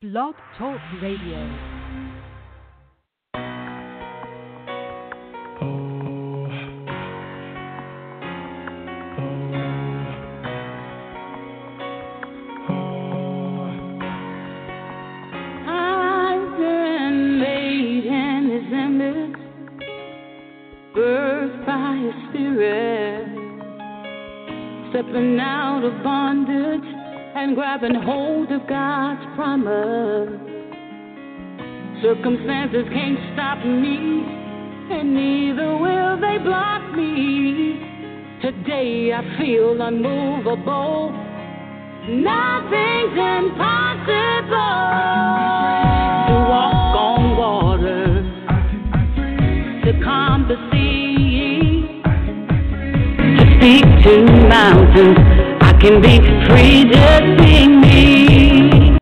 Blog Talk Radio. Oh. Oh. Oh. birthed by His Spirit, stepping out of bondage and grabbing hold of God's promise. Circumstances can't stop me, and neither will they block me. Today I feel unmovable. Nothing's impossible. To walk on water, to calm the sea, to speak to mountains I can be me.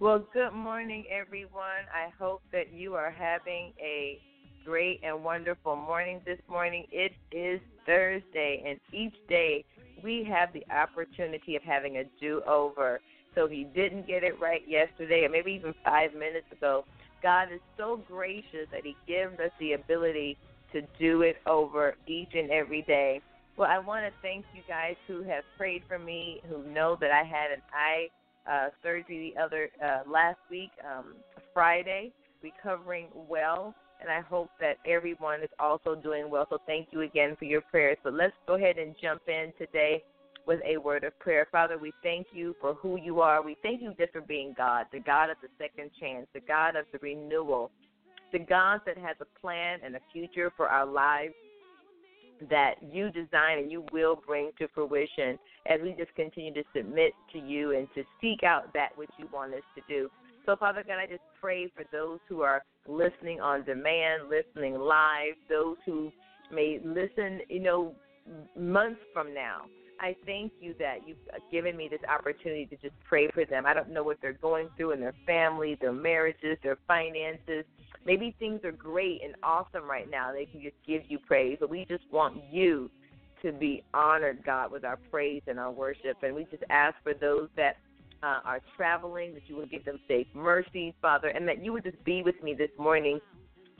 Well, good morning, everyone. I hope that you are having a great and wonderful morning this morning. It is Thursday, and each day we have the opportunity of having a do over. So if you didn't get it right yesterday, or maybe even five minutes ago, God is so gracious that He gives us the ability to do it over each and every day. Well, I want to thank you guys who have prayed for me, who know that I had an eye uh, surgery the other uh, last week, um, Friday, recovering well, and I hope that everyone is also doing well. So thank you again for your prayers. But let's go ahead and jump in today with a word of prayer. Father, we thank you for who you are. We thank you just for being God, the God of the second chance, the God of the renewal, the God that has a plan and a future for our lives that you design and you will bring to fruition as we just continue to submit to you and to seek out that which you want us to do. So, Father God, I just pray for those who are listening on demand, listening live, those who may listen, you know, months from now. I thank you that you've given me this opportunity to just pray for them. I don't know what they're going through in their family, their marriages, their finances, Maybe things are great and awesome right now. They can just give you praise, but we just want you to be honored, God, with our praise and our worship. And we just ask for those that uh, are traveling that you would give them safe mercies, Father, and that you would just be with me this morning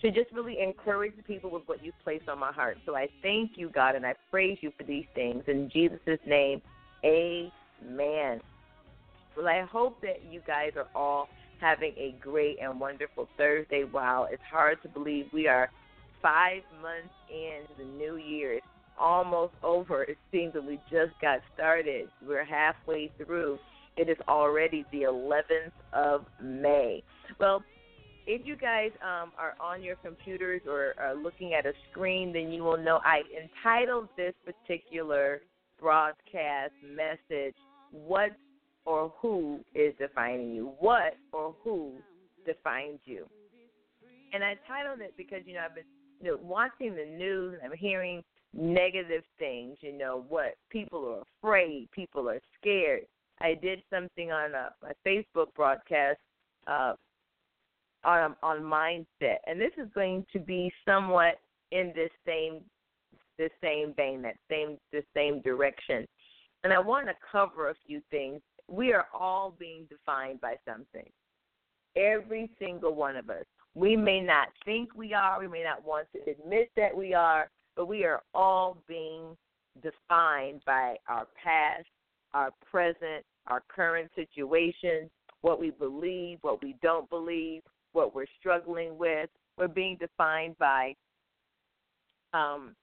to just really encourage people with what you've placed on my heart. So I thank you, God, and I praise you for these things. In Jesus' name, amen. Well, I hope that you guys are all having a great and wonderful Thursday. Wow, it's hard to believe we are five months into the new year. It's almost over. It seems that we just got started. We're halfway through. It is already the 11th of May. Well, if you guys um, are on your computers or are looking at a screen, then you will know I entitled this particular broadcast message, What or who is defining you? What or who defines you? And I titled it because you know I've been you know watching the news and I'm hearing negative things. You know what people are afraid, people are scared. I did something on a, a Facebook broadcast uh, on on mindset, and this is going to be somewhat in this same this same vein, that same the same direction. And I want to cover a few things we are all being defined by something. Every single one of us. We may not think we are, we may not want to admit that we are, but we are all being defined by our past, our present, our current situation, what we believe, what we don't believe, what we're struggling with. We're being defined by um,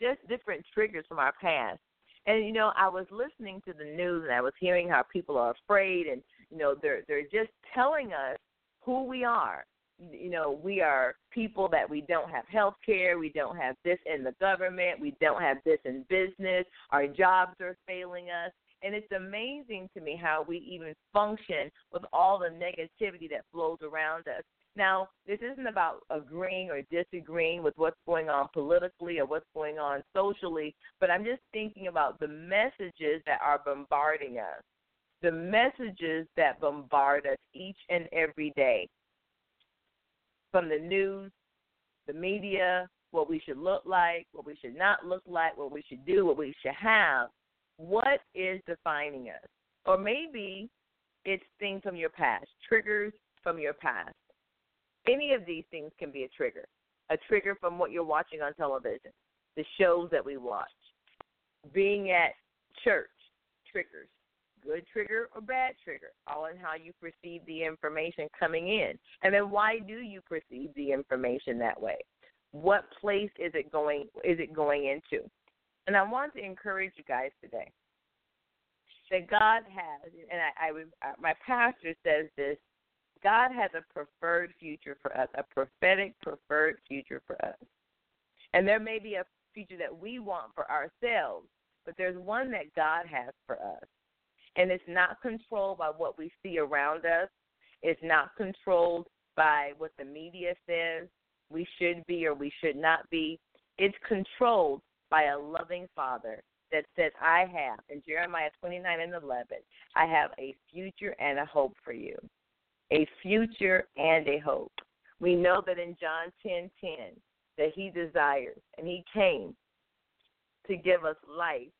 just different triggers from our past. And you know, I was listening to the news and I was hearing how people are afraid and you know, they're they're just telling us who we are. You know, we are people that we don't have health care, we don't have this in the government, we don't have this in business, our jobs are failing us. And it's amazing to me how we even function with all the negativity that flows around us. Now, this isn't about agreeing or disagreeing with what's going on politically or what's going on socially, but I'm just thinking about the messages that are bombarding us, the messages that bombard us each and every day from the news, the media, what we should look like, what we should not look like, what we should do, what we should have. What is defining us? Or maybe it's things from your past, triggers from your past. Any of these things can be a trigger. A trigger from what you're watching on television, the shows that we watch, being at church, triggers, good trigger or bad trigger, all in how you perceive the information coming in. And then why do you perceive the information that way? What place is it going is it going into? And I want to encourage you guys today that God has, and I, I was, uh, my pastor says this God has a preferred future for us, a prophetic preferred future for us. And there may be a future that we want for ourselves, but there's one that God has for us. And it's not controlled by what we see around us, it's not controlled by what the media says we should be or we should not be. It's controlled by a loving Father that says, I have, in Jeremiah 29 and 11, I have a future and a hope for you a future and a hope. We know that in John 10:10 10, 10, that he desires and he came to give us life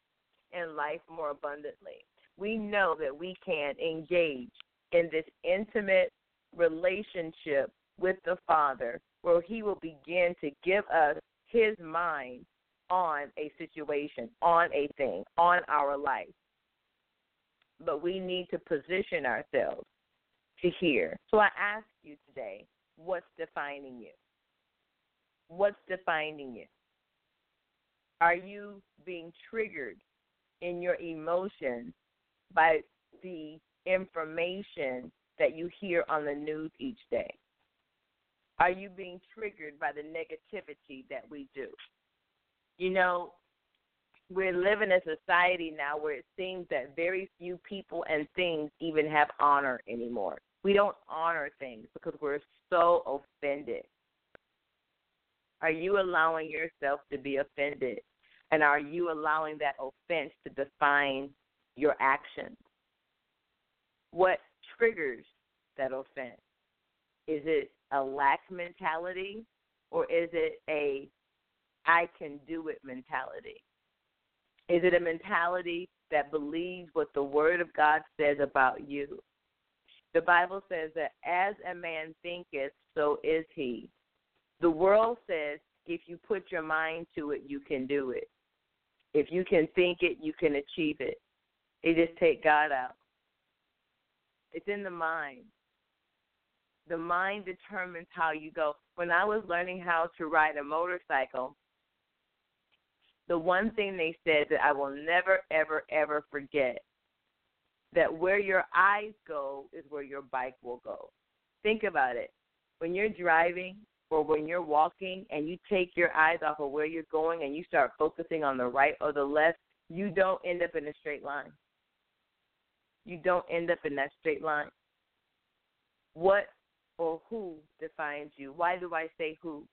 and life more abundantly. We know that we can engage in this intimate relationship with the Father where he will begin to give us his mind on a situation, on a thing, on our life. But we need to position ourselves to hear. So I ask you today, what's defining you? What's defining you? Are you being triggered in your emotions by the information that you hear on the news each day? Are you being triggered by the negativity that we do? You know, we're living in a society now where it seems that very few people and things even have honor anymore we don't honor things because we're so offended. Are you allowing yourself to be offended? And are you allowing that offense to define your actions? What triggers that offense? Is it a lack mentality or is it a I can do it mentality? Is it a mentality that believes what the Word of God says about you? The Bible says that as a man thinketh, so is he. The world says if you put your mind to it, you can do it. If you can think it, you can achieve it. They just take God out. It's in the mind. The mind determines how you go. When I was learning how to ride a motorcycle, the one thing they said that I will never, ever, ever forget that where your eyes go is where your bike will go. Think about it. When you're driving or when you're walking and you take your eyes off of where you're going and you start focusing on the right or the left, you don't end up in a straight line. You don't end up in that straight line. What or who defines you? Why do I say who?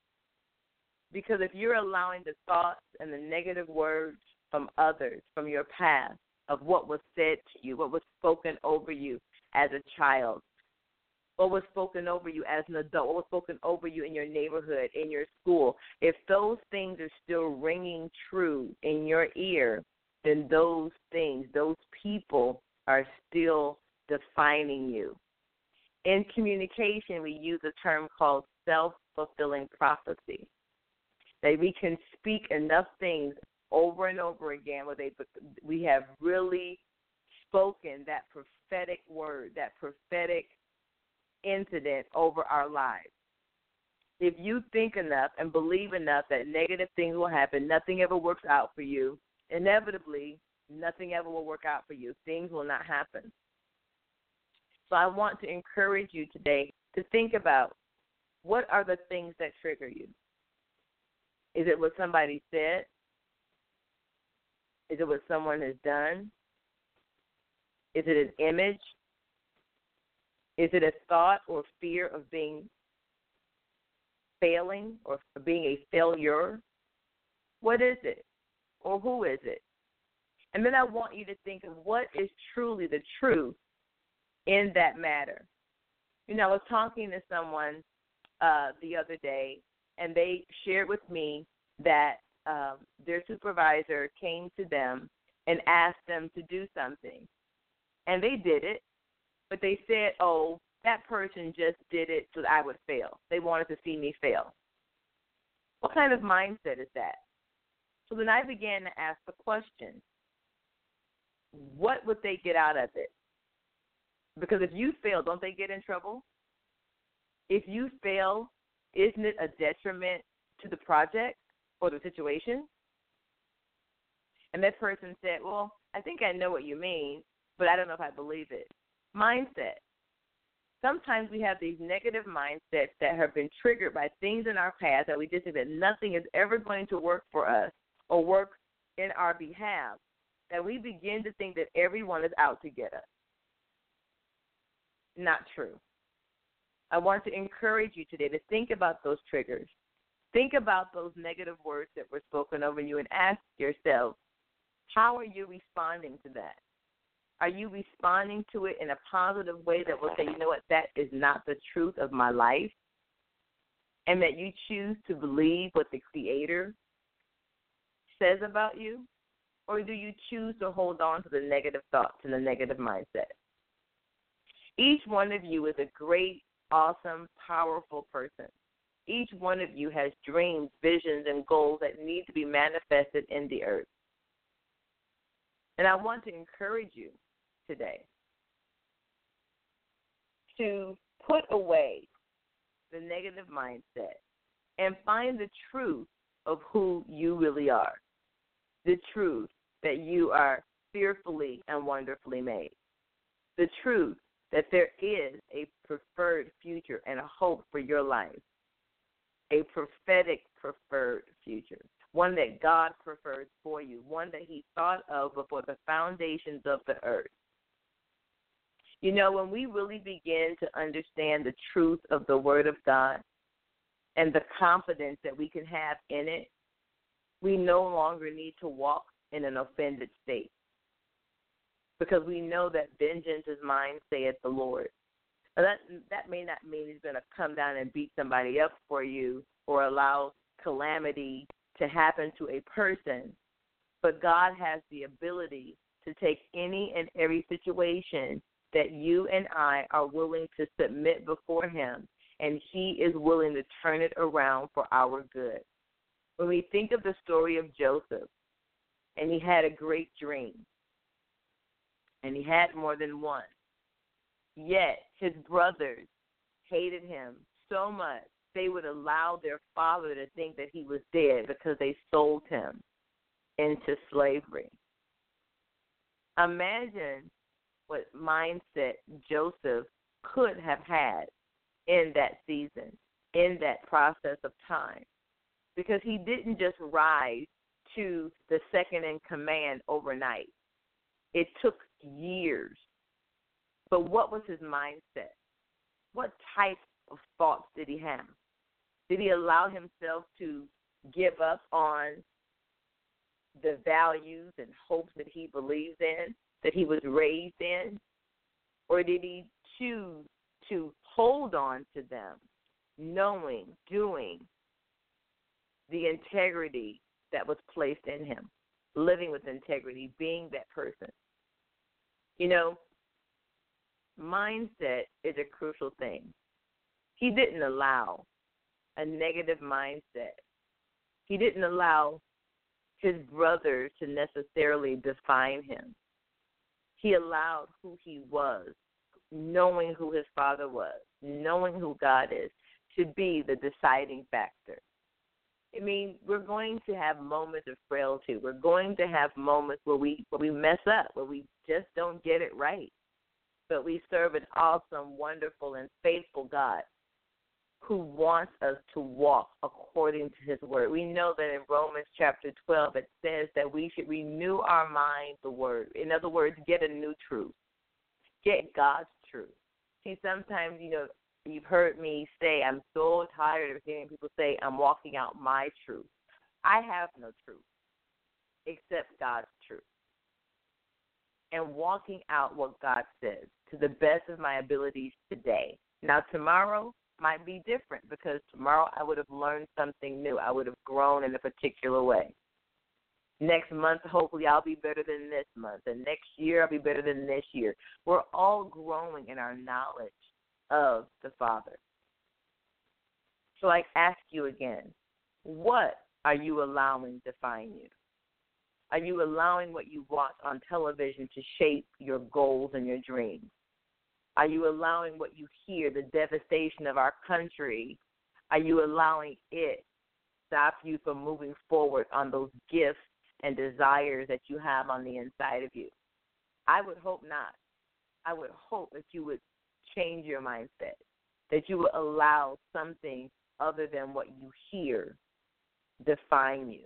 Because if you're allowing the thoughts and the negative words from others, from your past, of what was said to you, what was spoken over you as a child, what was spoken over you as an adult, what was spoken over you in your neighborhood, in your school, if those things are still ringing true in your ear, then those things, those people are still defining you. In communication, we use a term called self fulfilling prophecy. That we can speak enough things over and over again where they we have really spoken that prophetic word, that prophetic incident over our lives. If you think enough and believe enough that negative things will happen, nothing ever works out for you, inevitably, nothing ever will work out for you. Things will not happen. So I want to encourage you today to think about what are the things that trigger you? Is it what somebody said? Is it what someone has done? Is it an image? Is it a thought or fear of being failing or being a failure? What is it? Or who is it? And then I want you to think of what is truly the truth in that matter. You know, I was talking to someone uh, the other day, and they shared with me that um, their supervisor came to them and asked them to do something. And they did it, but they said, oh, that person just did it so that I would fail. They wanted to see me fail. What kind of mindset is that? So then I began to ask the question what would they get out of it? Because if you fail, don't they get in trouble? If you fail, isn't it a detriment to the project or the situation? And that person said, Well, I think I know what you mean, but I don't know if I believe it. Mindset. Sometimes we have these negative mindsets that have been triggered by things in our past that we just think that nothing is ever going to work for us or work in our behalf, that we begin to think that everyone is out to get us. Not true. I want to encourage you today to think about those triggers. Think about those negative words that were spoken over you and ask yourself, how are you responding to that? Are you responding to it in a positive way that will say, you know what, that is not the truth of my life? And that you choose to believe what the Creator says about you? Or do you choose to hold on to the negative thoughts and the negative mindset? Each one of you is a great, awesome, powerful person. Each one of you has dreams, visions, and goals that need to be manifested in the earth. And I want to encourage you today to put away the negative mindset and find the truth of who you really are. The truth that you are fearfully and wonderfully made. The truth that there is a preferred future and a hope for your life. A prophetic preferred future. One that God prefers for you. One that He thought of before the foundations of the earth. You know, when we really begin to understand the truth of the Word of God and the confidence that we can have in it, we no longer need to walk in an offended state. Because we know that vengeance is mine, saith the Lord. Now that that may not mean he's going to come down and beat somebody up for you or allow calamity to happen to a person, but God has the ability to take any and every situation that you and I are willing to submit before Him, and He is willing to turn it around for our good. When we think of the story of Joseph, and he had a great dream, and he had more than one, yet his brothers hated him so much they would allow their father to think that he was dead because they sold him into slavery. Imagine what mindset Joseph could have had in that season, in that process of time. Because he didn't just rise to the second in command overnight. It took years. But what was his mindset? What type of thoughts did he have? Did he allow himself to give up on the values and hopes that he believes in? that he was raised in? Or did he choose to hold on to them, knowing, doing the integrity that was placed in him, living with integrity, being that person? You know, mindset is a crucial thing. He didn't allow a negative mindset. He didn't allow his brothers to necessarily define him he allowed who he was, knowing who his father was, knowing who God is, to be the deciding factor. I mean, we're going to have moments of frailty. We're going to have moments where we where we mess up, where we just don't get it right. But we serve an awesome, wonderful, and faithful God who wants us to walk according to his word. We know that in Romans chapter 12 it says that we should renew our mind the word. In other words, get a new truth. Get God's truth. See, sometimes, you know, you've heard me say, I'm so tired of hearing people say, I'm walking out my truth. I have no truth except God's truth. And walking out what God says to the best of my abilities today. Now, tomorrow might be different because tomorrow I would have learned something new. I would have grown in a particular way. Next month, hopefully, I'll be better than this month. And next year, I'll be better than this year. We're all growing in our knowledge of the Father. So I ask you again what are you allowing to define you? Are you allowing what you watch on television to shape your goals and your dreams? Are you allowing what you hear, the devastation of our country? Are you allowing it stop you from moving forward on those gifts and desires that you have on the inside of you? I would hope not. I would hope that you would change your mindset, that you will allow something other than what you hear define you.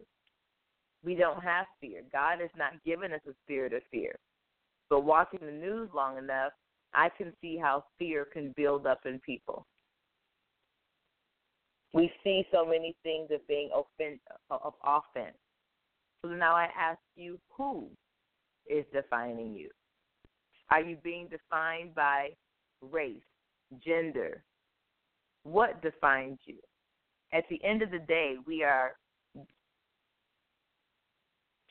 We don't have fear. God has not given us a spirit of fear. But watching the news long enough, I can see how fear can build up in people. We see so many things of being offense, of offense. So now I ask you, who is defining you? Are you being defined by race, gender? What defines you? At the end of the day, we are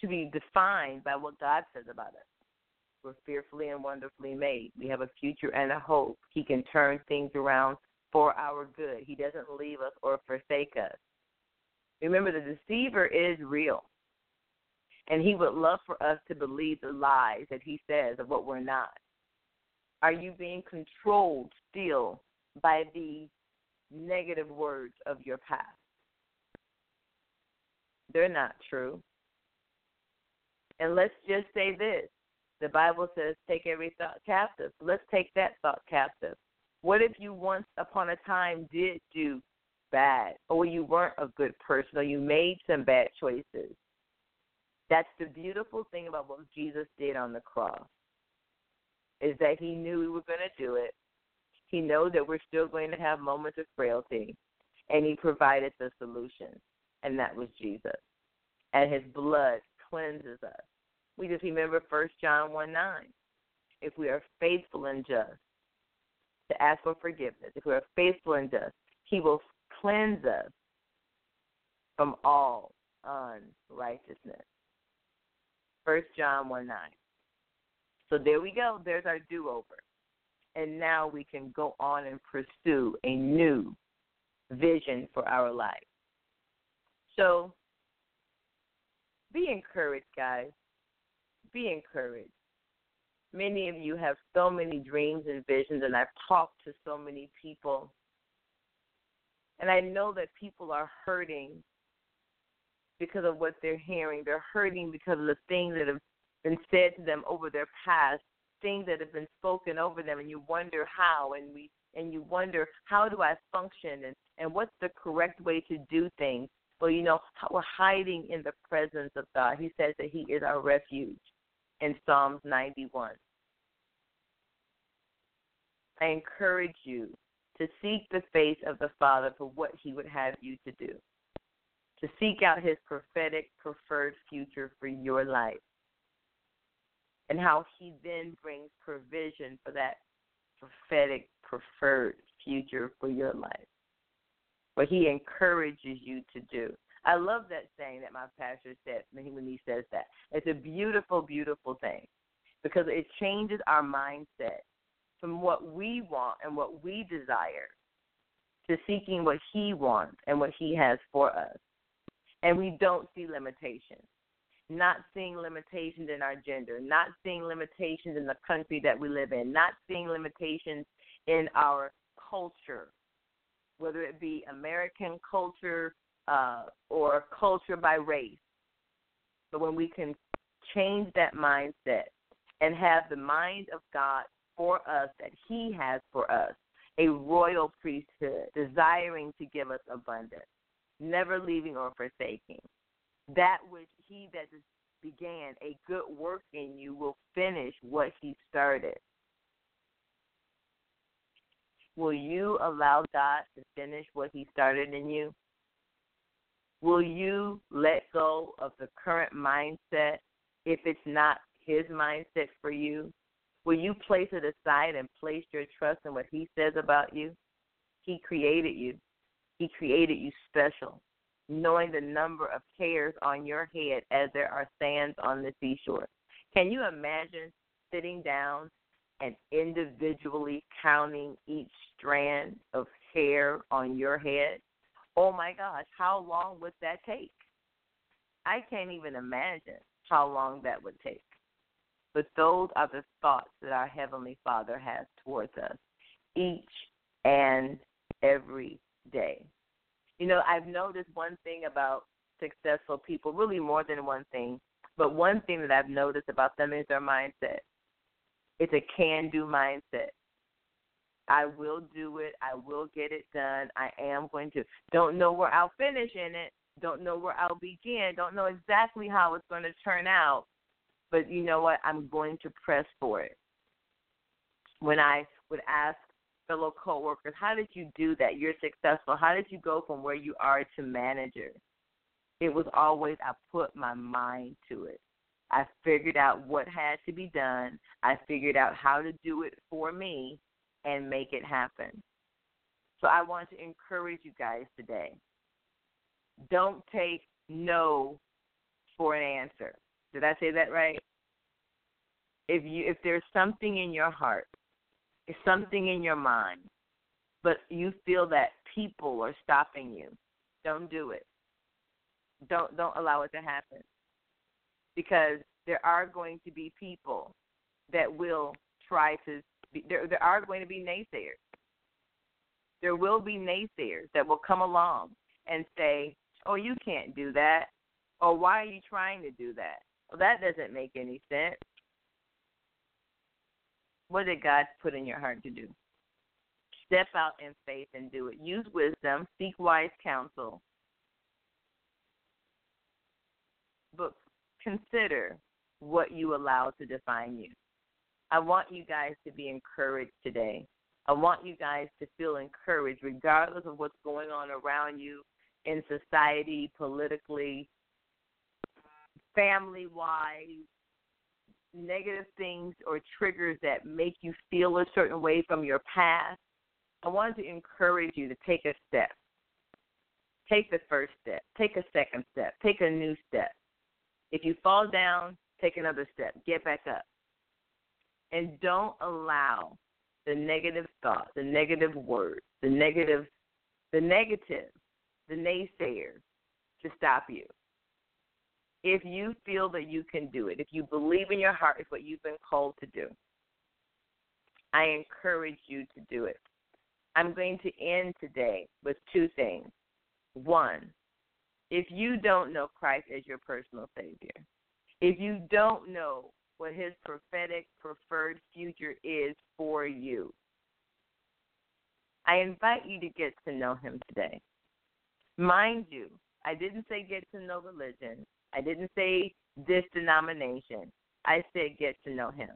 to be defined by what God says about us. We're fearfully and wonderfully made. We have a future and a hope. He can turn things around for our good. He doesn't leave us or forsake us. Remember, the deceiver is real. And he would love for us to believe the lies that he says of what we're not. Are you being controlled still by the negative words of your past? They're not true. And let's just say this the Bible says, take every thought captive. Let's take that thought captive. What if you once upon a time did do bad, or you weren't a good person, or you made some bad choices? That's the beautiful thing about what Jesus did on the cross is that he knew we were going to do it. He knows that we're still going to have moments of frailty, and he provided the solution, and that was Jesus. And his blood cleanses us. We just remember First John 1 9. If we are faithful and just to ask for forgiveness, if we are faithful and just, he will cleanse us from all unrighteousness. First John 1 9. So there we go. There's our do over. And now we can go on and pursue a new vision for our life. So be encouraged, guys. Be encouraged. Many of you have so many dreams and visions, and I've talked to so many people. And I know that people are hurting because of what they're hearing. They're hurting because of the things that have been said to them over their past, things that have been spoken over them, and you wonder how, and we and you wonder how do I function, and and what's the correct way to do things. Well, you know, we're hiding in the presence of God. He says that He is our refuge in Psalms 91. I encourage you to seek the face of the Father for what He would have you to do, to seek out His prophetic, preferred future for your life and how he then brings provision for that prophetic preferred future for your life. What he encourages you to do. I love that saying that my pastor said when he says that. It's a beautiful, beautiful thing because it changes our mindset from what we want and what we desire to seeking what he wants and what he has for us. And we don't see limitations not seeing limitations in our gender, not seeing limitations in the country that we live in, not seeing limitations in our culture, whether it be American culture uh, or culture by race. But when we can change that mindset and have the mind of God for us that He has for us, a royal priesthood, desiring to give us abundance, never leaving or forsaking that which he that began a good work in you will finish what he started. will you allow God to finish what He started in you? Will you let go of the current mindset if it's not His mindset for you? Will you place it aside and place your trust in what He says about you? He created you, He created you special, knowing the number of hairs on your head as there are sands on the seashore. Can you imagine sitting down and individually counting each strand of hair on your head? Oh my gosh, how long would that take? I can't even imagine how long that would take. But those are the thoughts that our Heavenly Father has towards us each and every day. You know, I've noticed one thing about successful people, really more than one thing, but one thing that I've noticed about them is their mindset. It's a can do mindset. I will do it. I will get it done. I am going to. Don't know where I'll finish in it. Don't know where I'll begin. Don't know exactly how it's going to turn out. But you know what? I'm going to press for it. When I would ask fellow coworkers, how did you do that? You're successful. How did you go from where you are to manager? It was always I put my mind to it. I figured out what had to be done. I figured out how to do it for me and make it happen. So I want to encourage you guys today. Don't take no for an answer. Did I say that right? If you if there's something in your heart, something in your mind, but you feel that people are stopping you, don't do it. Don't don't allow it to happen. Because there are going to be people that will try to there there are going to be naysayers. There will be naysayers that will come along and say, "Oh, you can't do that." Or why are you trying to do that? Well, that doesn't make any sense. What did God put in your heart to do? Step out in faith and do it. Use wisdom, seek wise counsel. But consider what you allow to define you. I want you guys to be encouraged today. I want you guys to feel encouraged regardless of what's going on around you in society, politically, family wise, negative things or triggers that make you feel a certain way from your past. I want to encourage you to take a step. Take the first step. Take a second step. Take a new step. If you fall down, take another step. Get back up and don't allow the negative thoughts, the negative words, the negative, the negative, the naysayers to stop you. If you feel that you can do it, if you believe in your heart it's what you've been called to do, I encourage you to do it. I'm going to end today with two things. One, if you don't know Christ as your personal Savior, if you don't know what his prophetic preferred future is for you. I invite you to get to know him today. Mind you, I didn't say get to know religion. I didn't say this denomination. I said get to know him.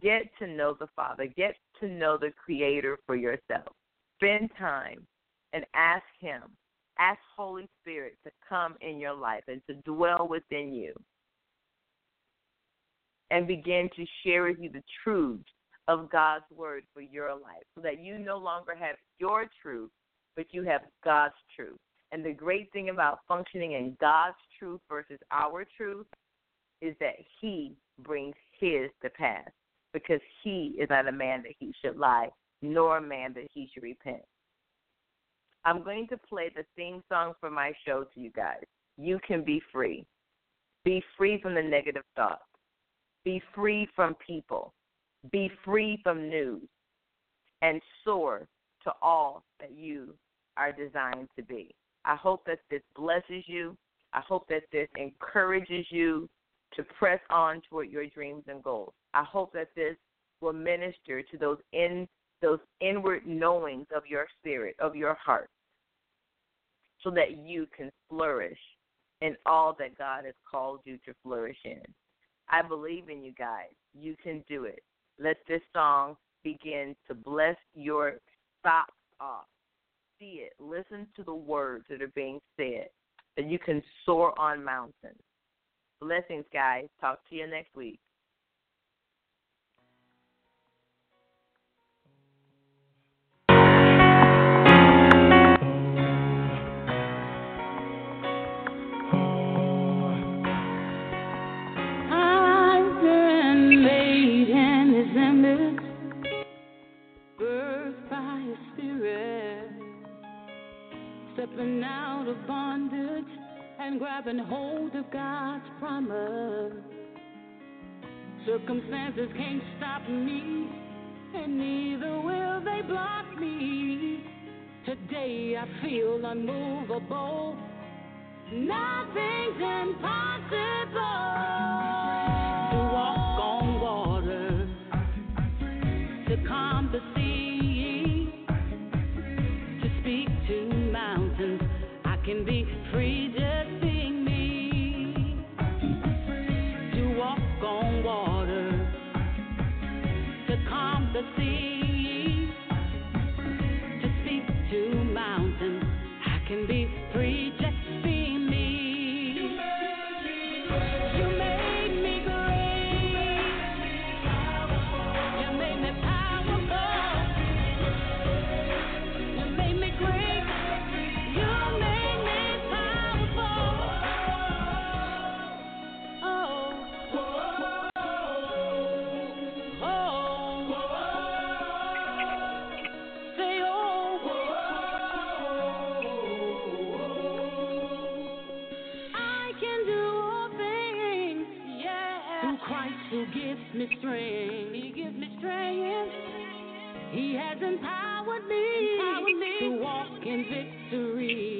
Get to know the Father. Get to know the Creator for yourself. Spend time and ask Him, ask Holy Spirit to come in your life and to dwell within you and begin to share with you the truth of God's word for your life so that you no longer have your truth, but you have God's truth. And the great thing about functioning in God's truth versus our truth is that He brings His to pass because He is not a man that He should lie, nor a man that He should repent. I'm going to play the theme song for my show to you guys. You can be free. Be free from the negative thoughts. Be free from people. Be free from news. And soar to all that you are designed to be. I hope that this blesses you. I hope that this encourages you to press on toward your dreams and goals. I hope that this will minister to those in those inward knowings of your spirit, of your heart, so that you can flourish in all that God has called you to flourish in. I believe in you guys. You can do it. Let this song begin to bless your socks off. See it. Listen to the words that are being said. That you can soar on mountains. Blessings, guys. Talk to you next week. Stepping out of bondage and grabbing hold of God's promise. Circumstances can't stop me, and neither will they block me. Today I feel unmovable. Nothing's impossible. Me strength. He gives me strength. He has empowered me, empowered me. to walk in victory.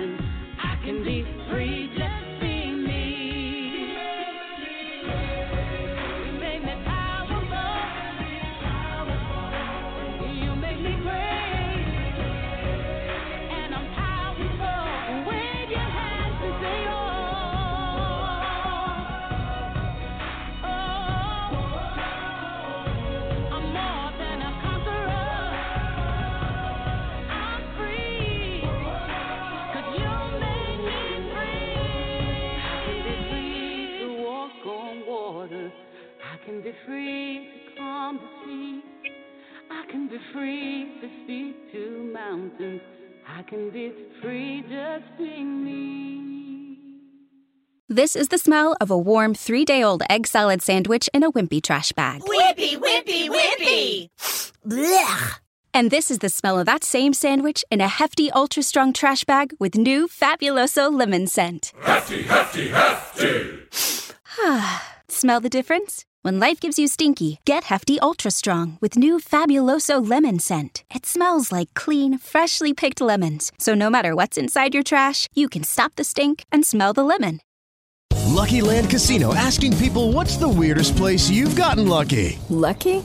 I can be free free to calm the sea. I can be free to speak to mountains. I can be free just being me. This is the smell of a warm three day old egg salad sandwich in a wimpy trash bag. Wimpy, wimpy, wimpy. Blech. And this is the smell of that same sandwich in a hefty, ultra strong trash bag with new Fabuloso lemon scent. Hefty, hefty, hefty. Smell the difference? When life gives you stinky, get Hefty Ultra Strong with new Fabuloso lemon scent. It smells like clean, freshly picked lemons. So no matter what's inside your trash, you can stop the stink and smell the lemon. Lucky Land Casino asking people what's the weirdest place you've gotten lucky? Lucky?